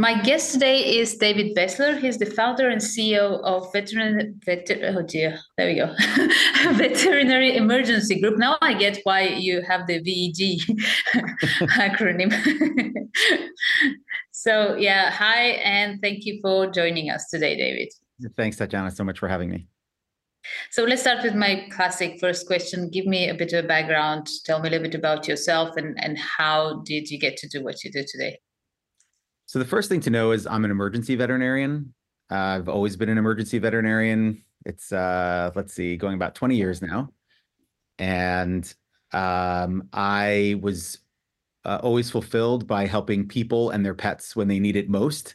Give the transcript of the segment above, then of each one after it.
My guest today is David Bessler. He's the founder and CEO of Veterinary. Veter, oh dear, there we go. Veterinary Emergency Group. Now I get why you have the VEG acronym. so yeah, hi, and thank you for joining us today, David. Thanks, Tatiana, so much for having me. So let's start with my classic first question. Give me a bit of background. Tell me a little bit about yourself and, and how did you get to do what you do today? So the first thing to know is I'm an emergency veterinarian. Uh, I've always been an emergency veterinarian. It's uh, let's see, going about 20 years now, and um, I was uh, always fulfilled by helping people and their pets when they need it most.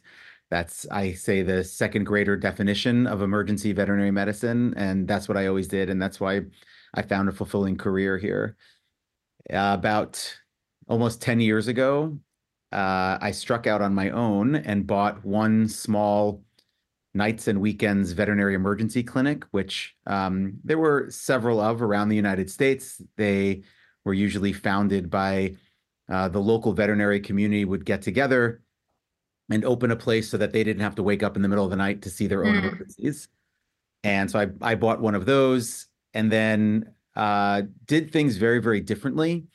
That's I say the second grader definition of emergency veterinary medicine, and that's what I always did, and that's why I found a fulfilling career here. About almost 10 years ago, uh, I struck out on my own and bought one small nights and weekends veterinary emergency clinic, which um, there were several of around the United States. They were usually founded by uh, the local veterinary community would get together and open a place so that they didn't have to wake up in the middle of the night to see their own mm. emergencies. And so I, I bought one of those and then uh, did things very, very differently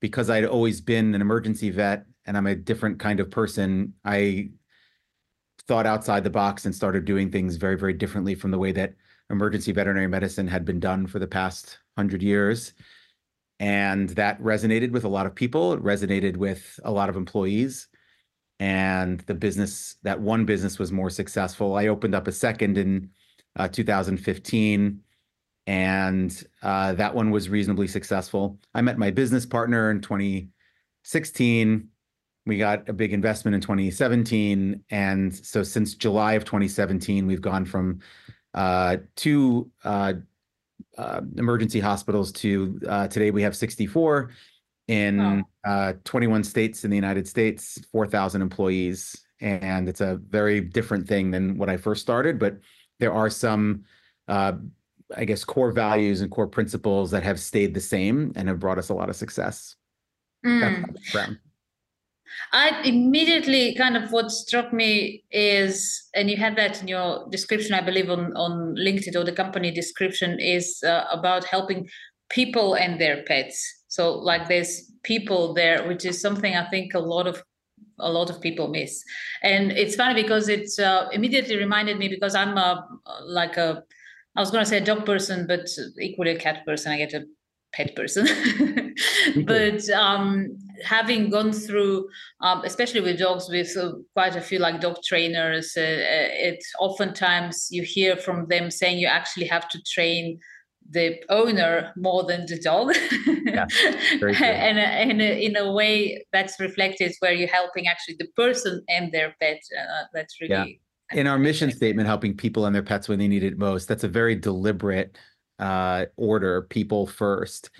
because I'd always been an emergency vet and I'm a different kind of person, I thought outside the box and started doing things very, very differently from the way that emergency veterinary medicine had been done for the past hundred years. And that resonated with a lot of people. It resonated with a lot of employees. And the business, that one business was more successful. I opened up a second in uh, 2015 and uh, that one was reasonably successful. I met my business partner in 2016 we got a big investment in 2017. And so since July of 2017, we've gone from uh, two uh, uh, emergency hospitals to uh, today we have 64 in oh. 21 states in the United States, 4,000 employees. And it's a very different thing than when I first started, but there are some, uh, I guess, core values and core principles that have stayed the same and have brought us a lot of success. Mm. I immediately kind of what struck me is, and you had that in your description, I believe, on, on LinkedIn or the company description, is uh, about helping people and their pets. So, like, there's people there, which is something I think a lot of a lot of people miss. And it's funny because it uh, immediately reminded me because I'm a like a I was going to say a dog person, but equally a cat person. I get a pet person but um, having gone through um, especially with dogs with uh, quite a few like dog trainers uh, uh it oftentimes you hear from them saying you actually have to train the owner more than the dog yeah, and, and in a way that's reflected where you're helping actually the person and their pet uh, that's really yeah. in our mission statement helping people and their pets when they need it most that's a very deliberate uh, order people first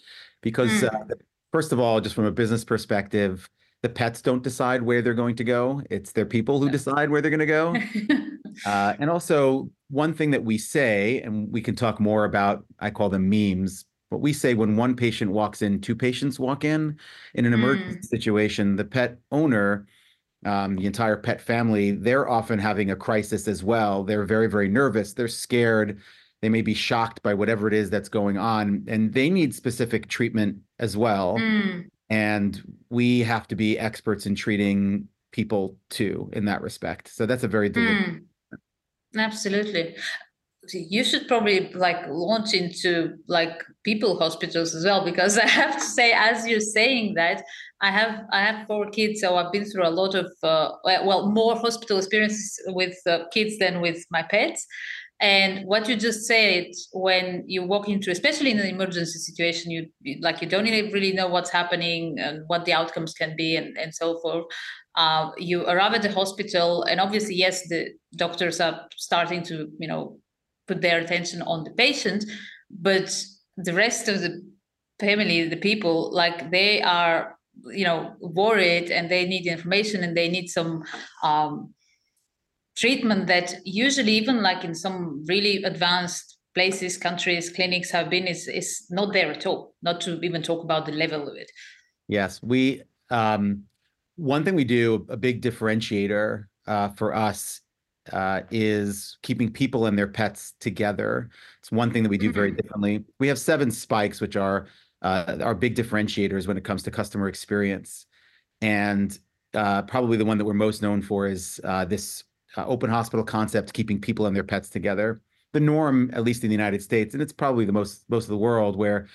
because mm. uh, first of all just from a business perspective the pets don't decide where they're going to go. It's their people who decide where they're going to go. Uh, and also one thing that we say and we can talk more about i call them memes what we say when one patient walks in two patients walk in. In an emergency mm. situation the pet owner um, the entire pet family they're often having a crisis as well. They're very very nervous. They're scared they may be shocked by whatever it is that's going on and they need specific treatment as well mm. and we have to be experts in treating people too in that respect so that's a very mm. absolutely you should probably like launch into like people hospitals as well because i have to say as you're saying that i have i have four kids so i've been through a lot of uh, well more hospital experiences with uh, kids than with my pets and what you just said when you walk into especially in an emergency situation you like you don't really know what's happening and what the outcomes can be and, and so forth uh, you arrive at the hospital and obviously yes the doctors are starting to you know put their attention on the patient but the rest of the family, the people, like they are, you know, worried and they need information and they need some um, treatment that usually even like in some really advanced places, countries, clinics have been is is not there at all. Not to even talk about the level of it. Yes, we. Um, one thing we do, a big differentiator uh, for us uh, is keeping people and their pets together. It's one thing that we do very mm-hmm. differently. We have seven spikes, which are uh, our big differentiators when it comes to customer experience. And uh, probably the one that we're most known for is uh, this uh, open hospital concept, keeping people and their pets together. The norm, at least in the United States, and it's probably the most most of the world, where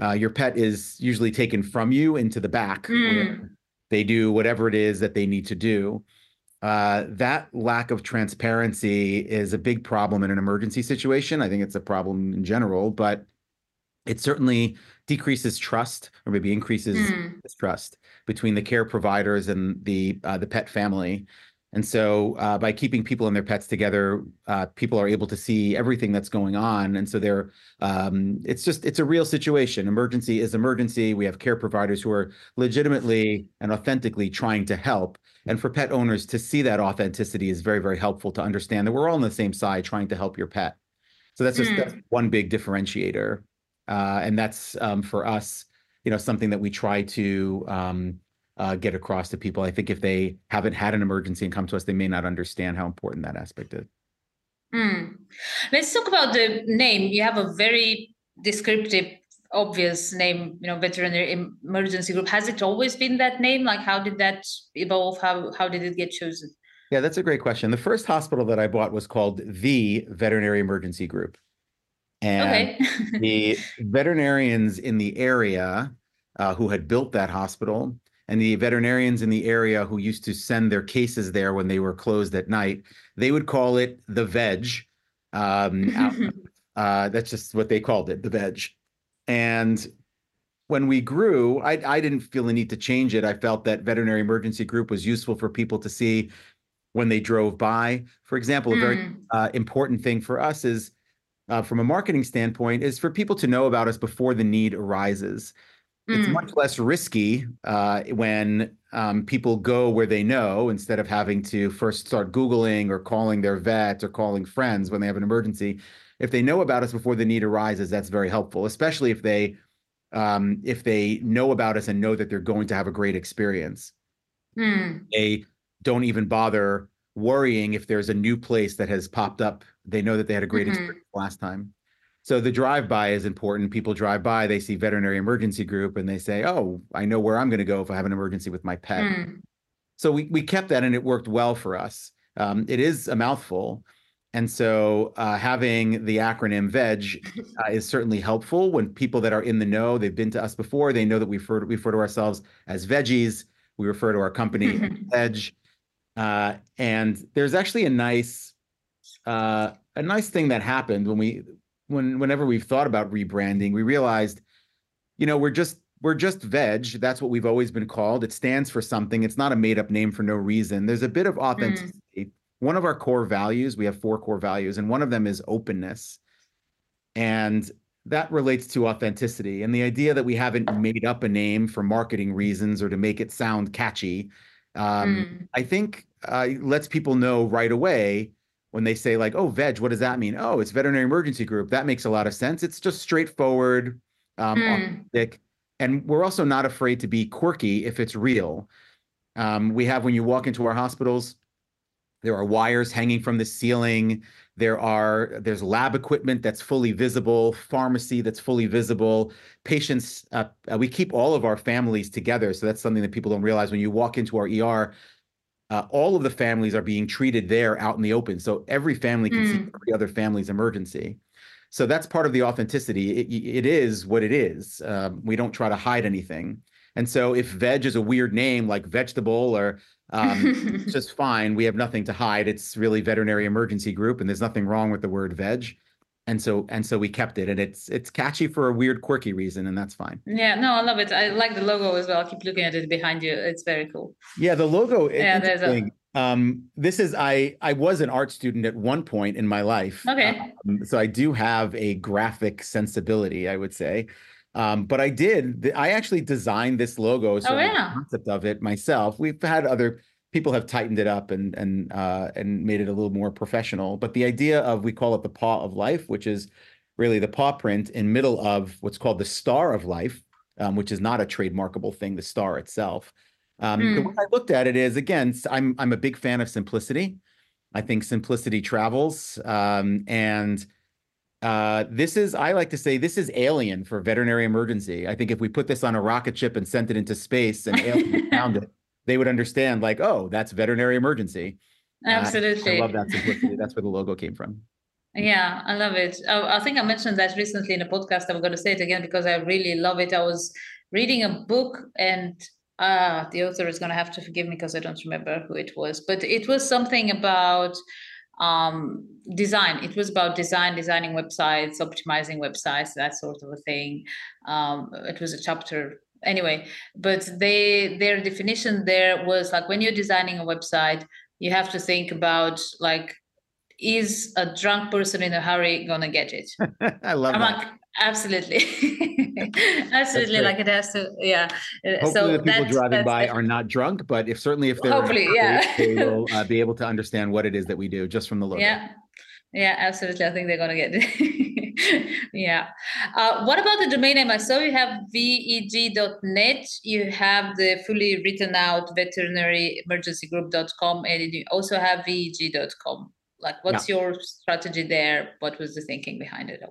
uh, your pet is usually taken from you into the back. Mm. They do whatever it is that they need to do uh, that lack of transparency is a big problem in an emergency situation. I think it's a problem in general, but it certainly decreases trust or maybe increases mm. trust between the care providers and the uh, the pet family. And so, uh, by keeping people and their pets together, uh, people are able to see everything that's going on. And so, they're um, it's just it's a real situation. Emergency is emergency. We have care providers who are legitimately and authentically trying to help. And for pet owners to see that authenticity is very, very helpful to understand that we're all on the same side trying to help your pet. So that's just mm. that's one big differentiator. Uh, and that's um, for us, you know, something that we try to um, get across to people. I think if they haven't had an emergency and come to us, they may not understand how important that aspect is. Mm. Let's talk about the name. You have a very descriptive obvious name, you know, veterinary emergency group. Has it always been that name? Like, how did that evolve? How how did it get chosen? Yeah, that's a great question. The first hospital that I bought was called the Veterinary Emergency Group, and okay. the veterinarians in the area uh, who had built that hospital and the veterinarians in the area who used to send their cases there when they were closed at night, they would call it the veg. Um, uh, that's just what they called it, the veg. And when we grew, I, I didn't feel the need to change it. I felt that veterinary emergency group was useful for people to see when they drove by. For example, a very mm. uh, important thing for us is, uh, from a marketing standpoint, is for people to know about us before the need arises. Mm. It's much less risky uh, when um, people go where they know instead of having to first start Googling or calling their vet or calling friends when they have an emergency if they know about us before the need arises, that's very helpful, especially if they um, if they know about us and know that they're going to have a great experience. Mm. They don't even bother worrying if there's a new place that has popped up. They know that they had a great mm-hmm. experience last time. So the drive by is important. People drive by, they see veterinary emergency group, and they say, "Oh, I know where I'm going to go if I have an emergency with my pet." Mm. So we we kept that, and it worked well for us. Um, it is a mouthful, and so uh, having the acronym VEG uh, is certainly helpful when people that are in the know, they've been to us before, they know that we refer, we refer to ourselves as veggies. We refer to our company VEG. Uh, and there's actually a nice uh, a nice thing that happened when we when whenever we've thought about rebranding, we realized, you know, we're just we're just veg. That's what we've always been called. It stands for something. It's not a made up name for no reason. There's a bit of mm. authenticity. Mm one of our core values, we have four core values, and one of them is openness. And that relates to authenticity and the idea that we haven't made up a name for marketing reasons or to make it sound catchy. Um, mm. I think uh, lets people know right away when they say like, "Oh, veg, what does that mean?" Oh, it's veterinary emergency group. That makes a lot of sense. It's just straightforward, um, mm. and we're also not afraid to be quirky if it's real. Um, we have when you walk into our hospitals, there are wires hanging from the ceiling. There are there's lab equipment that's fully visible, pharmacy that's fully visible. Patients, uh, we keep all of our families together, so that's something that people don't realize. When you walk into our ER, uh, all of the families are being treated there out in the open, so every family can mm. see every other family's emergency. So that's part of the authenticity. it, it is what it is. Um, we don't try to hide anything. And so if veg is a weird name like vegetable or um, it's just fine. We have nothing to hide. It's really veterinary emergency group, and there's nothing wrong with the word veg. And so and so we kept it, and it's it's catchy for a weird, quirky reason, and that's fine. Yeah, no, I love it. I like the logo as well. I keep looking at it behind you. It's very cool. Yeah, the logo. Yeah, there's a. Um, this is I I was an art student at one point in my life. Okay. Um, so I do have a graphic sensibility, I would say. Um, but I did. I actually designed this logo. So oh, yeah. concept of it myself. We've had other people have tightened it up and and uh, and made it a little more professional. But the idea of we call it the paw of life, which is really the paw print in middle of what's called the star of life, um, which is not a trademarkable thing. The star itself. Um, mm. The way I looked at it is again, I'm I'm a big fan of simplicity. I think simplicity travels, um, and uh, this is I like to say this is alien for veterinary emergency. I think if we put this on a rocket ship and sent it into space and aliens found it, they would understand like, oh, that's veterinary emergency. Absolutely, uh, I love that simplicity. that's where the logo came from. Yeah, I love it. I, I think I mentioned that recently in a podcast. I'm going to say it again because I really love it. I was reading a book and uh, the author is going to have to forgive me because I don't remember who it was, but it was something about um, design. It was about design, designing websites, optimizing websites, that sort of a thing. Um, it was a chapter anyway, but they their definition there was like when you're designing a website, you have to think about like is a drunk person in a hurry gonna get it? I love I'm that. Like, absolutely, absolutely. Like it has to, yeah. Uh, hopefully, so the people driving by are not drunk, but if certainly if they're hopefully, yeah, they will uh, be able to understand what it is that we do just from the look Yeah, yeah, absolutely. I think they're gonna get it. yeah. Uh, what about the domain name? I saw you have veg.net. You have the fully written out veterinary emergency group.com and you also have veg.com. Like, what's yeah. your strategy there? What was the thinking behind it?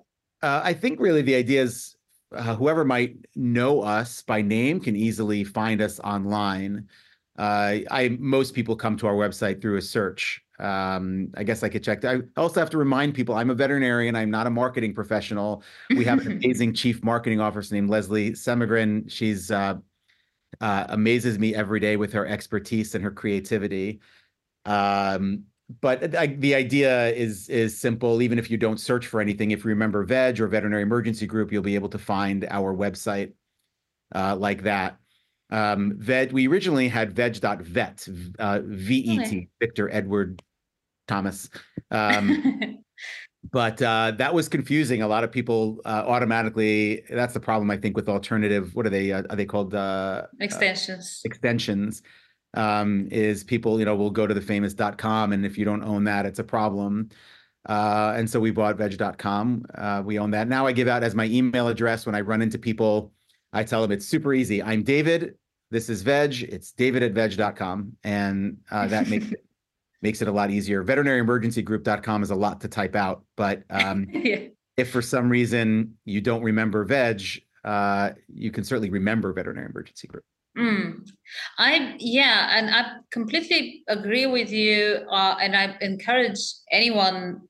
Uh, I think really the idea is uh, whoever might know us by name can easily find us online. Uh, I most people come to our website through a search. Um, I guess I could check. I also have to remind people I'm a veterinarian. I'm not a marketing professional. We have an amazing chief marketing officer named Leslie Semigrin. She's uh, uh, amazes me every day with her expertise and her creativity. Um, but I, the idea is is simple. Even if you don't search for anything, if you remember Veg or Veterinary Emergency Group, you'll be able to find our website uh, like that. Um, Veg. We originally had Veg.vet, uh, V-E-T, okay. Victor Edward Thomas. Um, but uh, that was confusing. A lot of people uh, automatically. That's the problem, I think, with alternative. What are they? Uh, are they called? Uh, extensions. extensions um, is people, you know, will go to the famous.com. And if you don't own that, it's a problem. Uh, and so we bought veg.com. Uh, we own that. Now I give out as my email address when I run into people. I tell them it's super easy. I'm David. This is veg. It's david at veg.com. And uh, that makes it makes it a lot easier. Veterinaryemergencygroup.com is a lot to type out, but um, yeah. if for some reason you don't remember veg, uh, you can certainly remember veterinary emergency group. Mm. I yeah, and I completely agree with you, uh, and I encourage anyone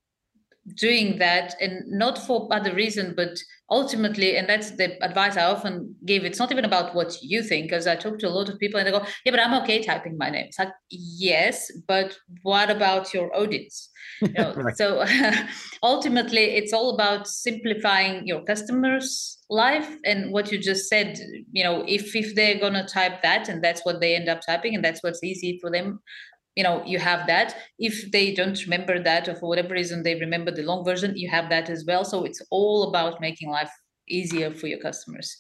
doing that, and not for other reason, but ultimately, and that's the advice I often give. It's not even about what you think, because I talk to a lot of people and they go, "Yeah, but I'm okay typing my name." It's like, yes, but what about your audience? You know, right. So ultimately, it's all about simplifying your customers' life and what you just said you know if if they're going to type that and that's what they end up typing and that's what's easy for them you know you have that if they don't remember that or for whatever reason they remember the long version you have that as well so it's all about making life easier for your customers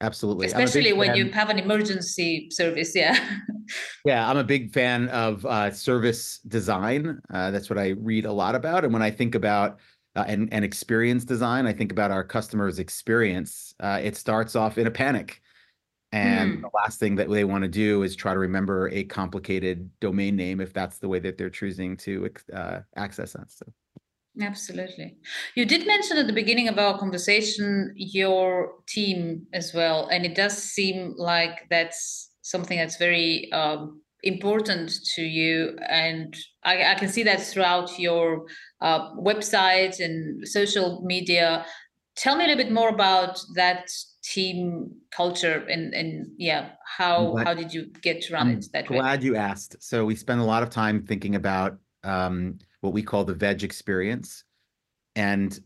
absolutely especially when fan. you have an emergency service yeah yeah i'm a big fan of uh, service design uh, that's what i read a lot about and when i think about uh, and, and experience design, I think about our customers' experience. Uh, it starts off in a panic. And mm. the last thing that they want to do is try to remember a complicated domain name if that's the way that they're choosing to uh, access that. So. Absolutely. You did mention at the beginning of our conversation your team as well. And it does seem like that's something that's very um, important to you and I, I, can see that throughout your uh, website and social media tell me a little bit more about that team culture and and yeah how glad, how did you get to run it that glad way glad you asked so we spend a lot of time thinking about um, what we call the veg experience and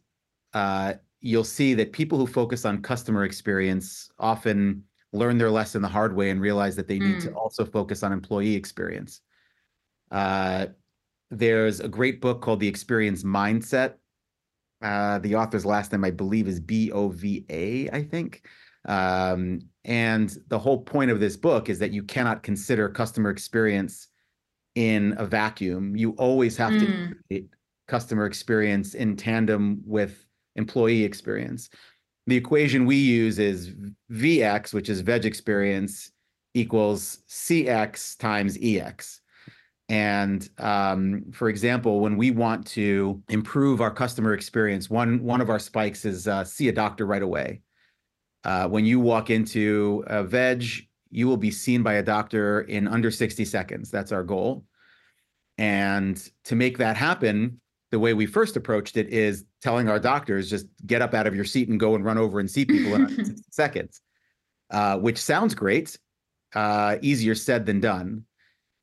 uh, you'll see that people who focus on customer experience often learn their lesson the hard way and realize that they need mm. to also focus on employee experience. Uh, there's a great book called The Experience Mindset. Uh, the author's last name, I believe, is B O V A, I think. Um, and the whole point of this book is that you cannot consider customer experience in a vacuum. You always have mm. to customer experience in tandem with employee experience. The equation we use is VX, which is veg experience, equals CX times EX. And um, for example, when we want to improve our customer experience, one one of our spikes is uh, see a doctor right away. Uh, when you walk into a veg, you will be seen by a doctor in under 60 seconds. That's our goal. And to make that happen, the way we first approached it is telling our doctors just get up out of your seat and go and run over and see people in 60 seconds, uh, which sounds great, uh, easier said than done.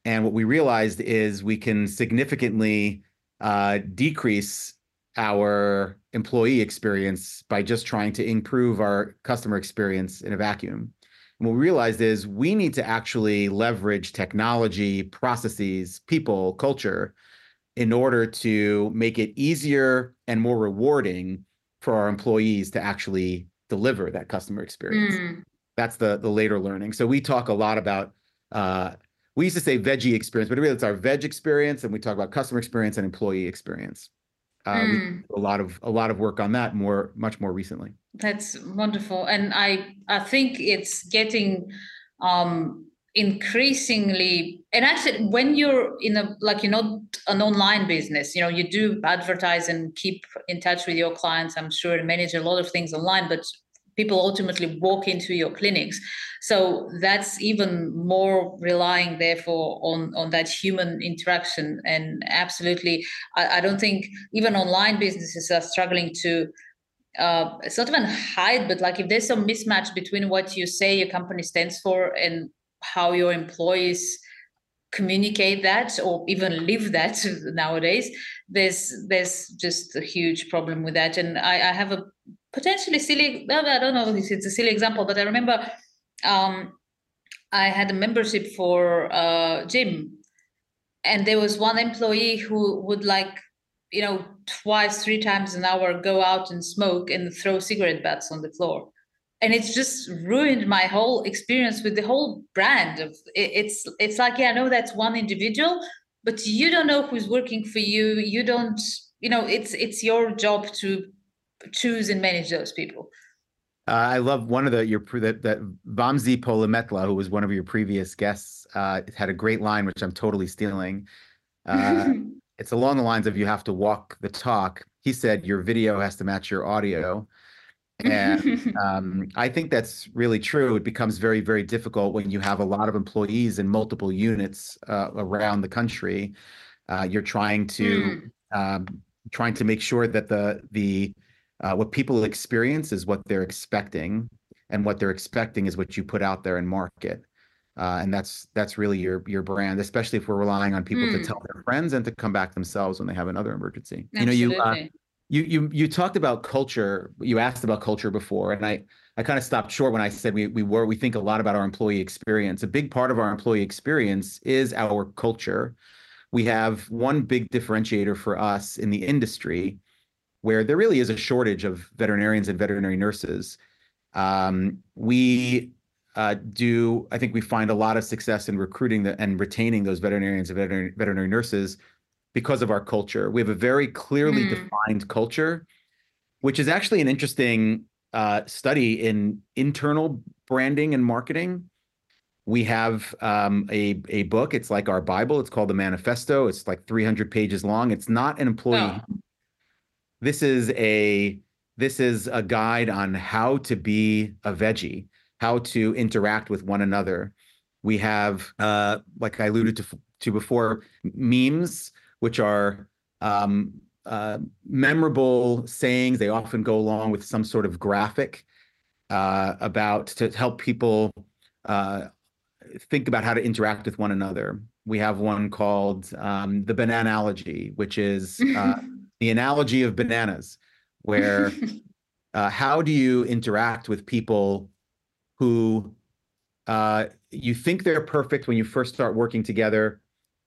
And what we realized is we can significantly uh, decrease our employee experience by just trying to improve our customer experience in a vacuum. And what we realized is we need to actually leverage technology, processes, people, culture in order to make it easier and more rewarding for our employees to actually deliver that customer experience. Mm. That's the the later learning. So we talk a lot about uh, we used to say veggie experience, but really it's our veg experience, and we talk about customer experience and employee experience. Uh, mm. a lot of a lot of work on that more much more recently. That's wonderful, and I I think it's getting um, increasingly and actually when you're in a like you're not an online business you know you do advertise and keep in touch with your clients i'm sure and manage a lot of things online but people ultimately walk into your clinics. So that's even more relying therefore on on that human interaction. And absolutely i, I don't think even online businesses are struggling to uh, it's not even hide, but like if there's some mismatch between what you say your company stands for and how your employees communicate that or even live that nowadays there's there's just a huge problem with that. And i, I have a potentially silly i don't know if it's a silly example but i remember um, i had a membership for a gym. And there was one employee who would like you know twice three times an hour go out and smoke and throw cigarette butts on the floor. And it's just ruined my whole experience with the whole brand of it's it's like yeah i know that's one individual but you don't know who's working for you. You don't you know it's it's your job to choose and manage those people uh, I love one of the your that that Vamsi Polimetla, who was one of your previous guests, uh, had a great line which I'm totally stealing. Uh, it's along the lines of "You have to walk the talk." He said, "Your video has to match your audio." and um, I think that's really true. It becomes very, very difficult when you have a lot of employees in multiple units uh, around the country. Uh, you're trying to mm. um, trying to make sure that the the uh, what people experience is what they're expecting, and what they're expecting is what you put out there and market. Uh, and that's that's really your your brand, especially if we're relying on people mm. to tell their friends and to come back themselves when they have another emergency. Absolutely. You know, you uh, you you you talked about culture. You asked about culture before, and I I kind of stopped short when I said we we were we think a lot about our employee experience. A big part of our employee experience is our culture. We have one big differentiator for us in the industry, where there really is a shortage of veterinarians and veterinary nurses. Um, we uh, do I think we find a lot of success in recruiting the, and retaining those veterinarians and veterinary, veterinary nurses because of our culture. We have a very clearly mm. defined culture, which is actually an interesting uh, study in internal branding and marketing. We have um, a a book. It's like our Bible. It's called the Manifesto. It's like 300 pages long. It's not an employee. Oh. This is a this is a guide on how to be a veggie, how to interact with one another. We have, uh, like I alluded to, to before, memes which are um, uh, memorable sayings. They often go along with some sort of graphic uh, about to help people uh, think about how to interact with one another. We have one called um, the bananalogy, which is uh, the analogy of bananas, where uh, how do you interact with people who uh, you think they're perfect when you first start working together,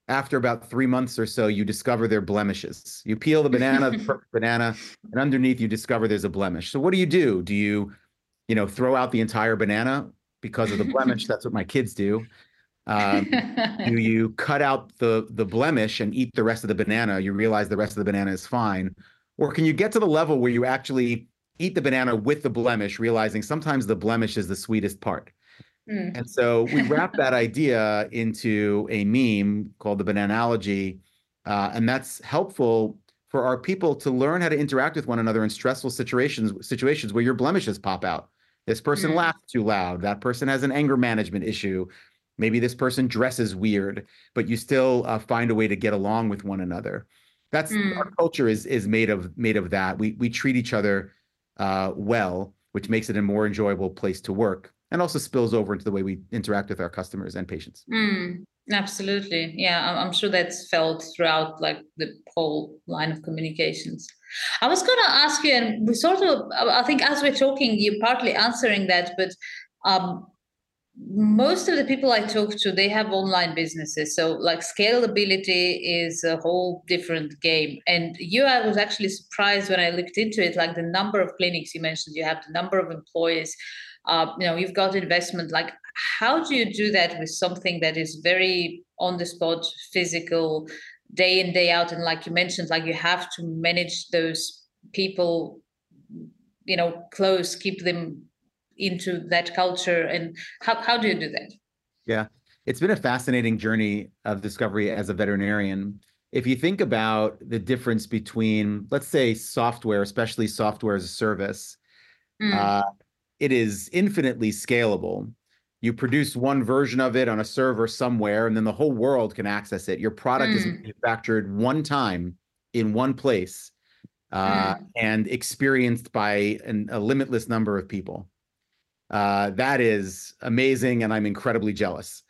after about three months or so, you discover their blemishes. You peel the banana, the perfect banana, and underneath you discover there's a blemish. So what do you do? Do you you know, throw out the entire banana because of the blemish? That's what my kids do. Um, do you cut out the the blemish and eat the rest of the banana? You realize the rest of the banana is fine, or can you get to the level where you actually eat the banana with the blemish, realizing sometimes the blemish is the sweetest part? Mm. And so we wrap that idea into a meme called the bananalogy, uh, and that's helpful for our people to learn how to interact with one another in stressful situations situations where your blemishes pop out. This person mm. laughs too loud. That person has an anger management issue. Maybe this person dresses weird, but you still uh, find a way to get along with one another. That's mm. our culture is is made of made of that. We we treat each other uh, well, which makes it a more enjoyable place to work and also spills over into the way we interact with our customers and patients. Mm, absolutely. Yeah, I'm sure that's felt throughout like the whole line of communications. I was going to ask you, and we sort of, I think as we're talking, you're partly answering that, but um, most of the people I talk to, they have online businesses. So like scalability is a whole different game. And you, I was actually surprised when I looked into it, like the number of clinics you mentioned, you have the number of employees uh, you know you've got investment like how do you do that with something that is very on the spot physical day in day out and like you mentioned like you have to manage those people you know close keep them into that culture and how, how do you do that yeah it's been a fascinating journey of discovery as a veterinarian if you think about the difference between let's say software especially software as a service mm. uh, it is infinitely scalable. You produce one version of it on a server somewhere, and then the whole world can access it. Your product mm. is manufactured one time in one place uh, mm. and experienced by an, a limitless number of people. Uh, that is amazing, and I'm incredibly jealous.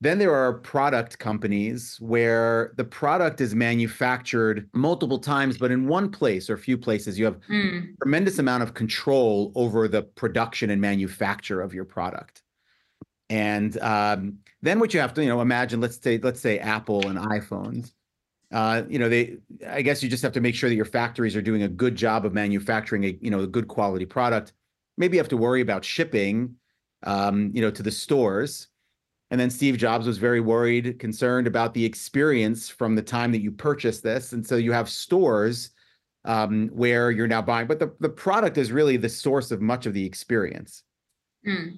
Then there are product companies where the product is manufactured multiple times, but in one place or a few places, you have mm. tremendous amount of control over the production and manufacture of your product. And um, then what you have to, you know, imagine, let's say, let's say Apple and iPhones. Uh, you know, they, I guess you just have to make sure that your factories are doing a good job of manufacturing a, you know, a good quality product. Maybe you have to worry about shipping, um, you know, to the stores and then Steve Jobs was very worried, concerned about the experience from the time that you purchased this. And so you have stores um, where you're now buying, but the, the product is really the source of much of the experience. Mm.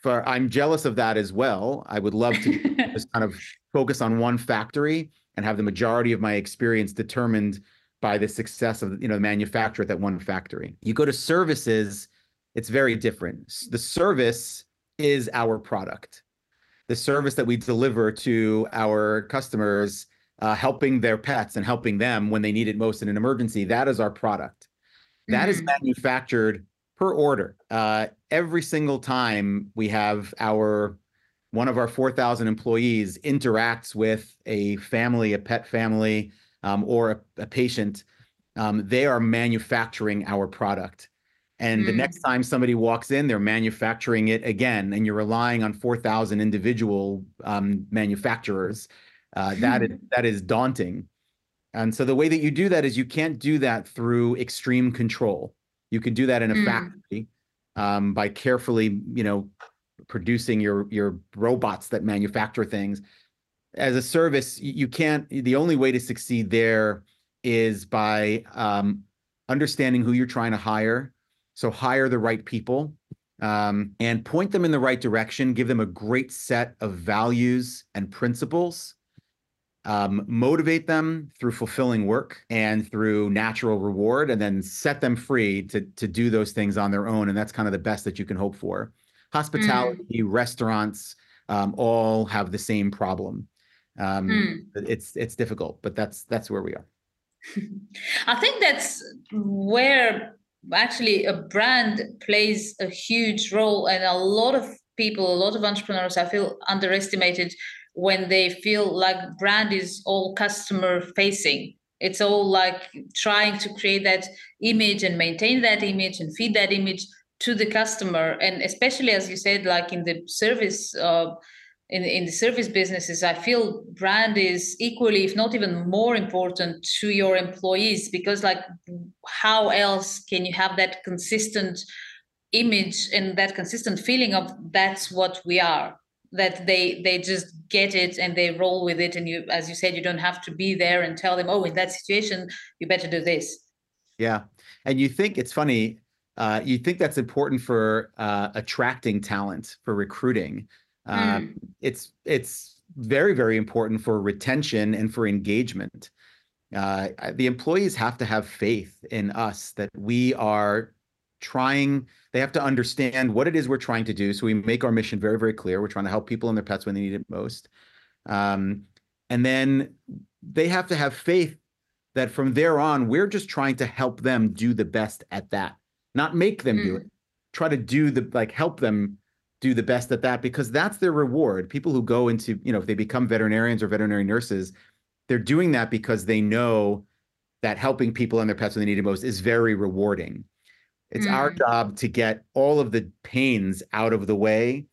For I'm jealous of that as well. I would love to just kind of focus on one factory and have the majority of my experience determined by the success of you know the manufacturer at that one factory. You go to services, it's very different. The service is our product the service that we deliver to our customers, uh, helping their pets and helping them when they need it most in an emergency. That is our product. That mm-hmm. is manufactured per order. Uh, every single time we have our one of our 4,000 employees interacts with a family, a pet family, um, or a, a patient, um, they are manufacturing our product. And mm. the next time somebody walks in, they're manufacturing it again, and you're relying on 4,000 individual um, manufacturers. Uh, that is that is daunting. And so the way that you do that is you can't do that through extreme control. You can do that in a mm. factory um, by carefully, you know, producing your your robots that manufacture things. As a service, you can't. The only way to succeed there is by um, understanding who you're trying to hire so hire the right people um, and point them in the right direction, give them a great set of values and principles. Um, motivate them through fulfilling work and through natural reward, and then set them free to to do those things on their own. And that's kind of the best that you can hope for. Hospitality, mm. restaurants, um, all have the same problem. Um, mm. It's it's difficult, but that's that's where we are. I think that's where actually a brand plays a huge role and a lot of people a lot of entrepreneurs i feel underestimated when they feel like brand is all customer facing. It's all like trying to create that image and maintain that image and feed that image to the customer. And especially as you said like in the service uh, in, in the service businesses, I feel brand is equally, if not even more important to your employees because like how else can you have that consistent image and that consistent feeling of that's what we are that they they just get it and they roll with it and you as you said you don't have to be there and tell them oh in that situation you better do this. Yeah. And you think it's funny uh, you think that's important for uh, attracting talent for recruiting mm. it's it's very very important for retention and for engagement. Uh, the employees have to have faith in us that we are trying they have to understand what it is we're trying to do. So we make our mission very very clear. We're trying to help people and their pets when they need it most. Um, and then they have to have faith that from there on we're just trying to help them do the best at that not make them mm. do it. Try to do the like help them do the best at that because that's their reward people who go into you know if they become veterinarians or veterinary nurses they're doing that because they know that helping people and their pets when they need it most is very rewarding it's mm. our job to get all of the pains out of the way.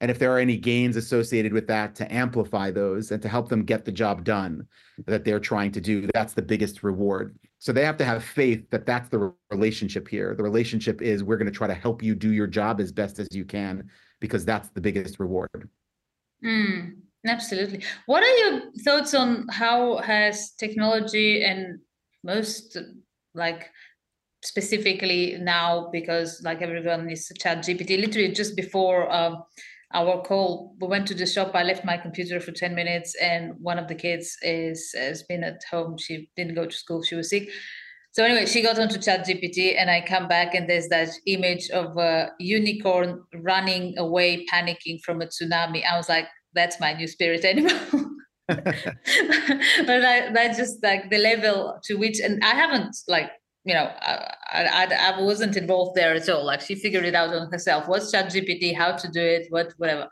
And if there are any gains associated with that, to amplify those and to help them get the job done that they're trying to do. That's the biggest reward. So they have to have faith that that's the relationship here. The relationship is we're going to try to help you do your job as best as you can because that's the biggest reward. Mm, absolutely. What are your thoughts on how has technology and most like specifically now because like everyone is chat gpt literally just before um, our call we went to the shop i left my computer for 10 minutes and one of the kids is has been at home she didn't go to school she was sick so anyway she got onto chat gpt and i come back and there's that image of a unicorn running away panicking from a tsunami i was like that's my new spirit animal but that's just like the level to which and i haven't like you know, I, I, I wasn't involved there at all. Like she figured it out on herself. What's ChatGPT? How to do it? What whatever.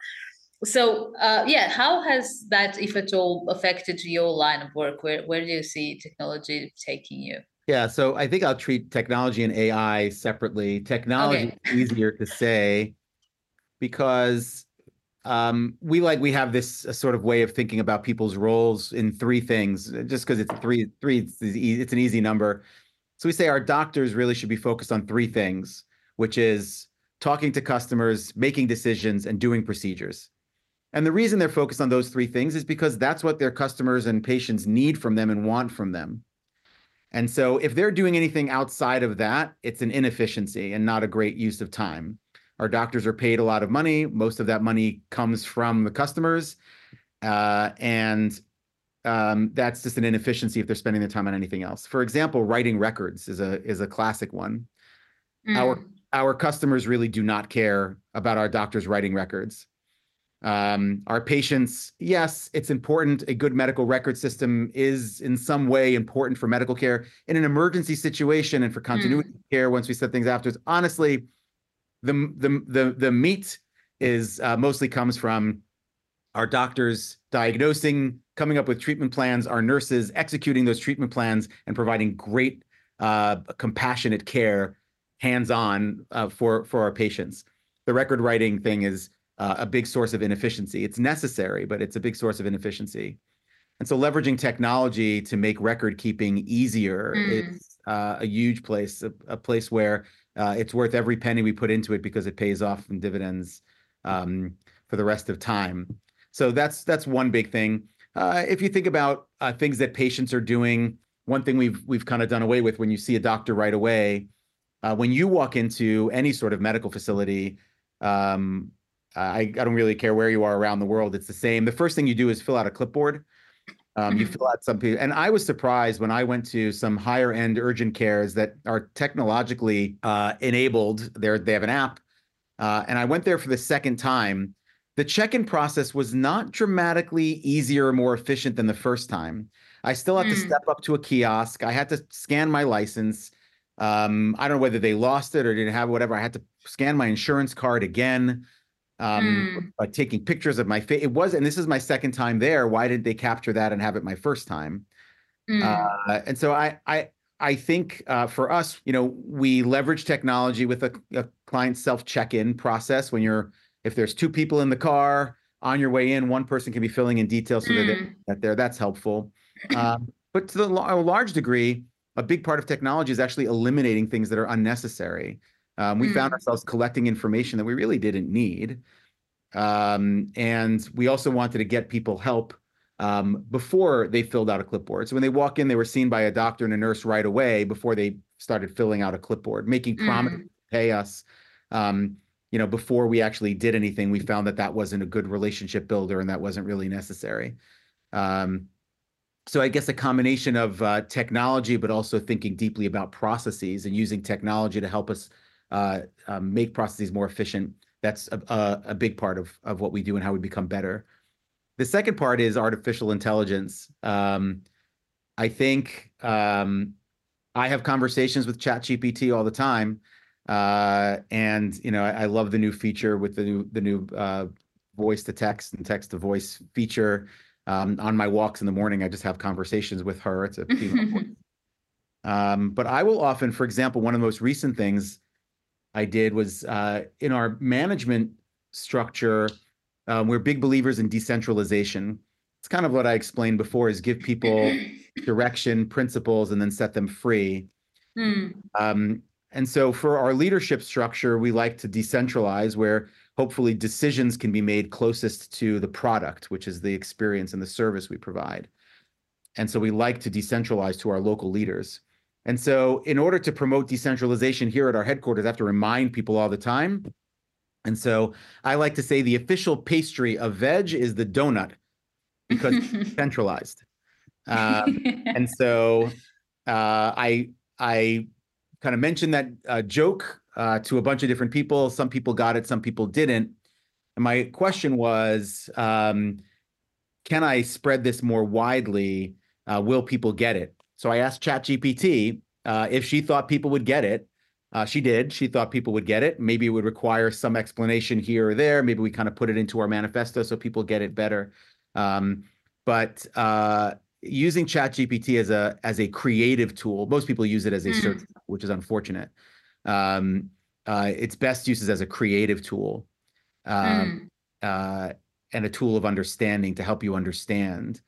So uh, yeah, how has that, if at all, affected your line of work? Where where do you see technology taking you? Yeah, so I think I'll treat technology and AI separately. Technology okay. is easier to say because um, we like we have this sort of way of thinking about people's roles in three things. Just because it's three, three, it's, it's an easy number. So we say our doctors really should be focused on three things, which is talking to customers, making decisions, and doing procedures. And the reason they're focused on those three things is because that's what their customers and patients need from them and want from them. And so if they're doing anything outside of that, it's an inefficiency and not a great use of time. Our doctors are paid a lot of money. Most of that money comes from the customers. Uh, and um, that's just an inefficiency if they're spending their time on anything else. For example, writing records is a is a classic one. Mm. Our our customers really do not care about our doctors writing records. Um, our patients, yes, it's important. A good medical record system is in some way important for medical care in an emergency situation and for continuity mm. care. Once we set things afterwards, honestly, the the the the meat is uh, mostly comes from our doctors diagnosing coming up with treatment plans, our nurses executing those treatment plans and providing great, uh, compassionate care, hands-on uh, for for our patients. The record writing thing is uh, a big source of inefficiency. It's necessary, but it's a big source of inefficiency. And so, leveraging technology to make record keeping easier mm. is uh, a huge place, a, a place where uh, it's worth every penny we put into it because it pays off in dividends um, for the rest of time. So that's that's one big thing. Uh, if you think about uh, things that patients are doing, one thing we've we've kind of done away with when you see a doctor right away, uh, when you walk into any sort of medical facility, um, I, I don't really care where you are around the world. It's the same. The first thing you do is fill out a clipboard. Um, you mm-hmm. fill out some people, and I was surprised when I went to some higher end urgent cares that are technologically uh, enabled. They're they have an app, uh, and I went there for the second time the check-in process was not dramatically easier or more efficient than the first time. I still had mm. to hmm. step up to a kiosk. I had to scan my license. Um, I don't know whether they lost it or didn't have it, whatever. I had to scan my insurance card again. Um, mm. taking pictures of my face. It was, and this is my second time there. Why didn't they capture that and have it my first time? Mm. Uh, and so I, I, I think uh, for us, you know, we leverage technology with a, a client self check-in process when you're if there's two people in the car on your way in, one person can be filling in details so mm. that there. That's helpful. Um, but to the, a large degree, a big part of technology is actually eliminating things that are unnecessary. Um, we found Mm. ourselves collecting information that we really didn't need. Um, and we also wanted to get people help um, before they filled out a clipboard. So when they walk in, they were seen by a doctor and a nurse right away before they started filling out a clipboard, making promises Mm. to pay us. Um, you know, before we actually did anything, we found that that wasn't a good relationship builder and that wasn't really necessary. Um, so I guess a combination of uh, technology, but also thinking deeply about processes and using technology to help us make processes more efficient. That's a, a, a big part of of what we do and how we become better. The second part is artificial intelligence. Um, I think um, I have conversations with ChatGPT all the time, uh, and you know I, I love the new feature with the new the new uh, voice to text and text to voice feature. Um, on my walks in the morning, I just have conversations with her. It's a female voice. Um, but I will often, for example, one of the most recent things I did was uh, in our management structure, um, we're big believers in decentralization. It's kind of what I explained before: is give people direction, principles, and then set them free. Mm. Um, and so for our leadership structure, we like to decentralize where hopefully decisions can be made closest to the product, which is the experience and the service we provide. And so we like to decentralize to our local leaders. And so in order to promote decentralization here at our headquarters, I have to remind people all the time. And so I like to say the official pastry of veg is the donut because it's centralized. Um, and so uh, I I kind of mentioned that uh, joke uh, to a bunch of different people. Some people got it, some people didn't. And my question was, um, can I spread this more widely? Uh, will people get it? So I asked ChatGPT uh, if she thought people would get it. Uh, she did. She thought people would get it. Maybe it would require some explanation here or there. Maybe we kind of put it into our manifesto so people get it better. Um, but uh, using ChatGPT as a as a creative tool, most people use it as a Mm. search, which is unfortunate. Um, uh, its best use is as a creative tool, um, Mm. uh, and a tool of understanding to help you understand.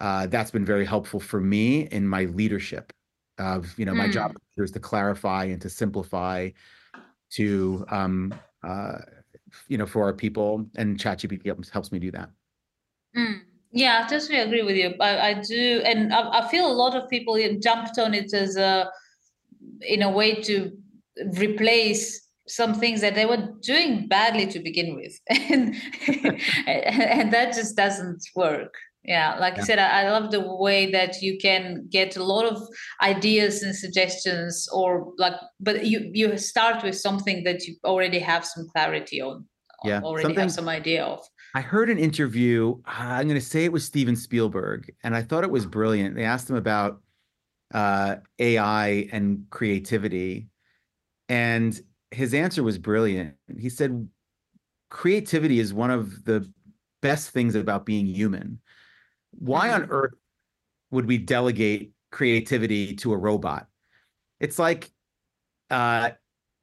Uh, that's been very helpful for me in my leadership. Of you know, my job is to clarify and to simplify, to um, uh, you know, for our people, and ChatGPT helps helps me do that. Mm. Yeah, I totally agree with you. I, I do, and I, I feel a lot of people jumped on it as a, in a way to replace some things that they were doing badly to begin with, and and that just doesn't work. Yeah, like Yeah. I said, I, I love the way that you can get a lot of ideas and suggestions, or like, but you you start with something that you already have some clarity on, Yeah, already something- have some idea of. I heard an interview. uh, I'm going to say it was Steven Spielberg, and I thought it was brilliant. They asked him about uh, AI and creativity, and his answer was brilliant. He said, "Creativity is one of the best things about being human. Why on earth would we delegate creativity to a robot? It's like uh,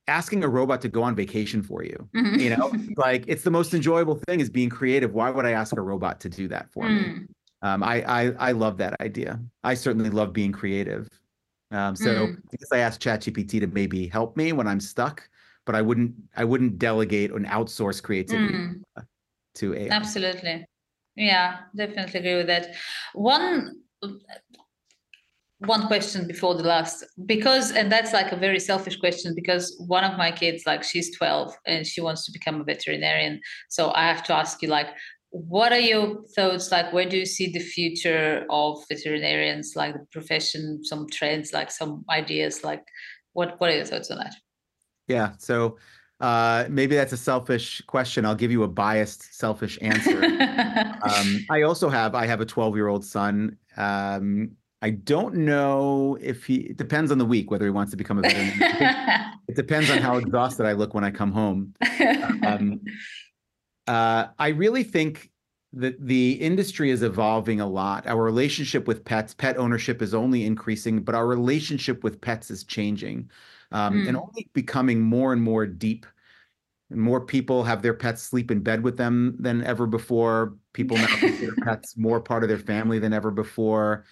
asking a robot to go on vacation for you." you know like it's the most enjoyable thing is being creative why would i ask a robot to do that for me Mm. um, I, I i love that idea i certainly love being creative um, so Mm. i guess i asked chatgpt to maybe help me when i'm stuck but i wouldn't i wouldn't delegate and outsource creativity Mm. to ai Absolutely. Yeah, definitely agree with that. One one question before the last because and that's like a very selfish question because one of my kids like she's 12 and she wants to become a veterinarian so i have to ask you like what are your thoughts like where do you see the future of veterinarians like the profession some trends like some ideas like what what are your thoughts on that yeah so uh, maybe that's a selfish question i'll give you a biased selfish answer um, I also have I have a 12 year old son. Um, I don't know if he it depends on the week whether he wants to become a veterinarian. it depends on how exhausted I look when I come home. Um, uh, I really think that the industry is evolving a lot. Our relationship with pets, pet ownership is only increasing, but our relationship with pets is changing um, and Mm. only becoming more and more deep. More people have their pets sleep in bed with them than ever before. People now consider pets more part of their family than ever before.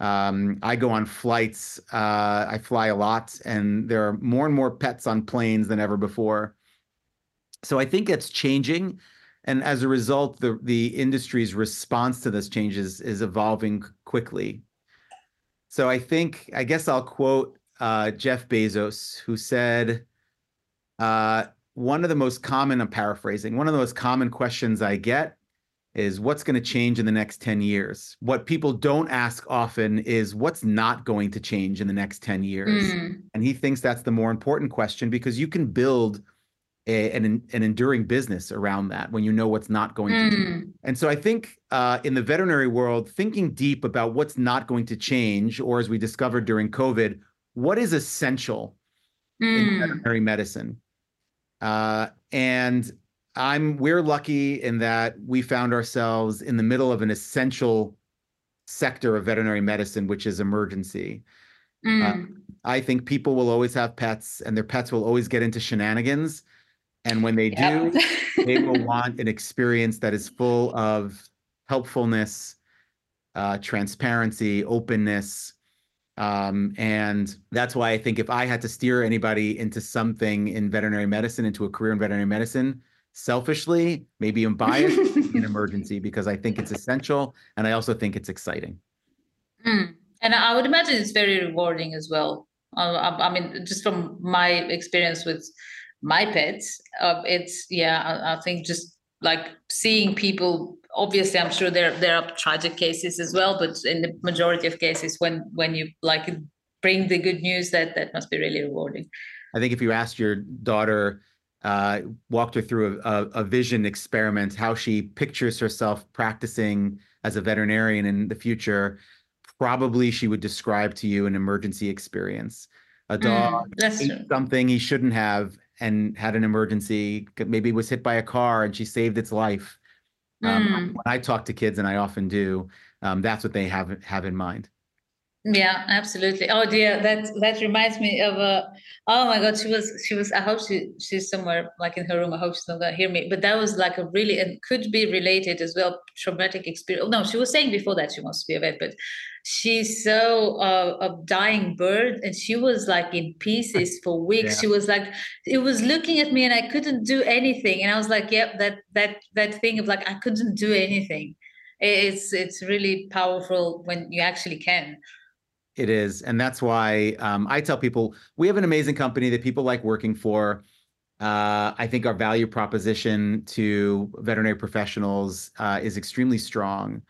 Um, I go on flights. Uh, I fly a lot, and there are more and more pets on planes than ever before. So I think it's changing, and as a result, the the industry's response to this change is, is evolving quickly. So I think I guess I'll quote uh, Jeff Bezos, who said, uh, "One of the most common, I'm paraphrasing, one of the most common questions I get is what's going to change in the next 10 years. What people don't ask often is what's not going to change in the next 10 years. Mm. And he thinks that's the more important question because you can build a, an, an enduring business around that when you know what's not going mm. to change. And so I think uh, in the veterinary world, thinking deep about what's not going to change, or as we discovered during COVID, what is essential mm. in veterinary medicine. Uh, and I'm we're lucky in that we found ourselves in the middle of an essential sector of veterinary medicine, which is emergency. Mm. Uh, I think people will always have pets, and their pets will always get into shenanigans. And when they yep. do, they will want an experience that is full of helpfulness, uh, transparency, openness. Um, and that's why I think if I had to steer anybody into something in veterinary medicine, into a career in veterinary medicine, selfishly, maybe I'm biased in emergency because I think it's essential and I also think it's exciting. Mm. And I would imagine it's very rewarding as well. Uh, I, I, mean, just from my experience with my pets, uh, it's yeah. I, I, think just like seeing people. Obviously, I'm sure there there are tragic cases as well, but in the majority of cases, when when you like bring the good news, that that must be really rewarding. I think if you asked your daughter uh, walked her through a, a, vision experiment, how she pictures herself practicing as a veterinarian in the future. Probably she would describe to you an emergency experience. A mm, dog mm, ate something he shouldn't have and had an emergency, maybe was hit by a car and she saved its life. Um, mm. When I talk to kids, and I often do, um, that's what they have have in mind. Yeah, absolutely. Oh dear, that that reminds me of a. Uh, oh my God, she was she was. I hope she she's somewhere like in her room. I hope she's not gonna hear me. But that was like a really and could be related as well. Traumatic experience. Oh, no, she was saying before that she wants to be a vet, but she's so uh, a dying bird, and she was like in pieces for weeks. Yeah. She was like, it was looking at me, and I couldn't do anything. And I was like, yep, that that that thing of like I couldn't do anything. It's it's really powerful when you actually can. It is. And that's why um, I tell people we have an amazing company that people like working for. Uh, I think our value proposition to veterinary professionals uh, is extremely strong.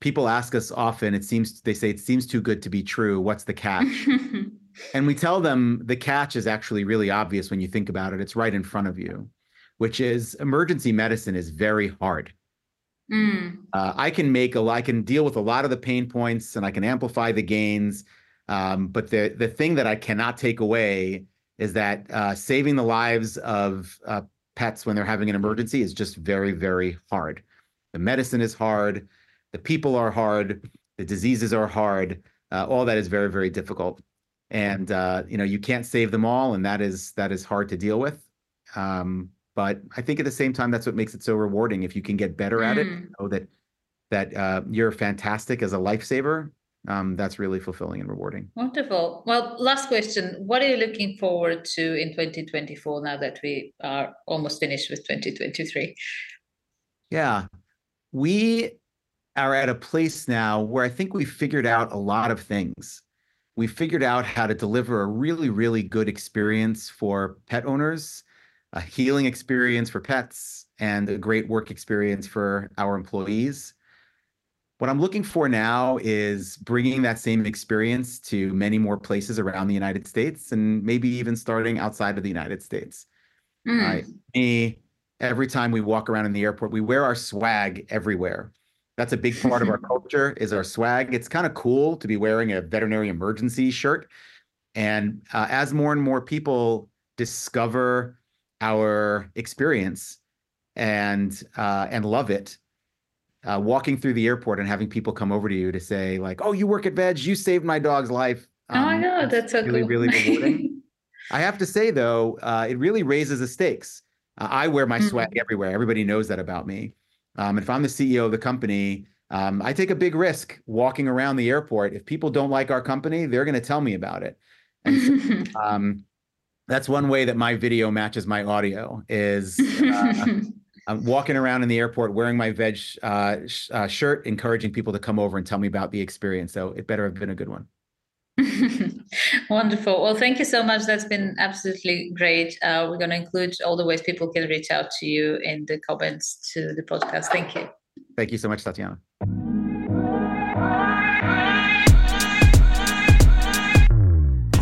People ask us often, it seems, they say, it seems too good to be true. What's the catch? and we tell them the catch is actually really obvious when you think about it. It's right in front of you, which is emergency medicine is very hard. Mm. Uh, I can make a, I can deal with a lot of the pain points and I can amplify the gains. Um, but the the thing that I cannot take away is that uh, saving the lives of uh, pets when they're having an emergency is just very very hard. The medicine is hard, the people are hard, the diseases are hard. Uh, all that is very very difficult, and uh, you know you can't save them all, and that is that is hard to deal with. Um, but I think at the same time, that's what makes it so rewarding. If you can get better mm. at it, mm. know that that uh, you're fantastic as a lifesaver. Um, that's really fulfilling and rewarding. Wonderful. Well, last question: What are you looking forward to in 2024? Now that we are almost finished with 2023. Yeah, we are at a place now where I think we figured out a lot of things. We figured out how to deliver a really, really good experience for pet owners a healing experience for pets and a great work experience for our employees. What I'm looking for now is bringing that same experience to many more places around the United States and maybe even starting outside of the United States. Mm. Uh, me, every time we walk around in the airport, we wear our swag everywhere. That's a big part of our culture is our swag. It's kind of cool to be wearing a veterinary emergency shirt. And uh, as more and more people discover our experience and uh, and love it. Uh, walking through the airport and having people come over to you to say like, "Oh, you work at Veg. You saved my dog's life." Um, oh, I know that's so really cool. really rewarding. I have to say though, uh, it really raises the stakes. Uh, I wear my mm-hmm. swag everywhere. Everybody knows that about me. Um, if I'm the CEO of the company, Um, I take a big risk walking around the airport. If people don't like our company, they're going to tell me about it. And so, um, that's one way that my video matches my audio is uh, I'm walking around in the airport wearing my veg uh, sh- uh, shirt, encouraging people to come over and tell me about the experience. So it better have been a good one. Wonderful. Well, thank you so much. That's been absolutely great. Uh, we're going to include all the ways people can reach out to you in the comments to the podcast. Thank you. Thank you so much, Tatiana.